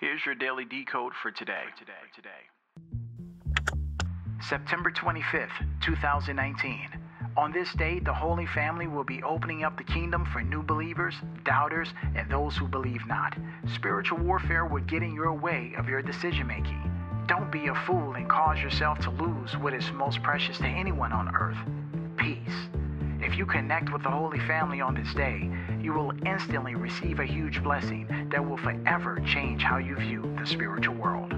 Here's your daily decode for today. Today, today. September 25th, 2019. On this day, the Holy Family will be opening up the kingdom for new believers, doubters, and those who believe not. Spiritual warfare will get in your way of your decision making. Don't be a fool and cause yourself to lose what is most precious to anyone on earth you connect with the Holy Family on this day, you will instantly receive a huge blessing that will forever change how you view the spiritual world.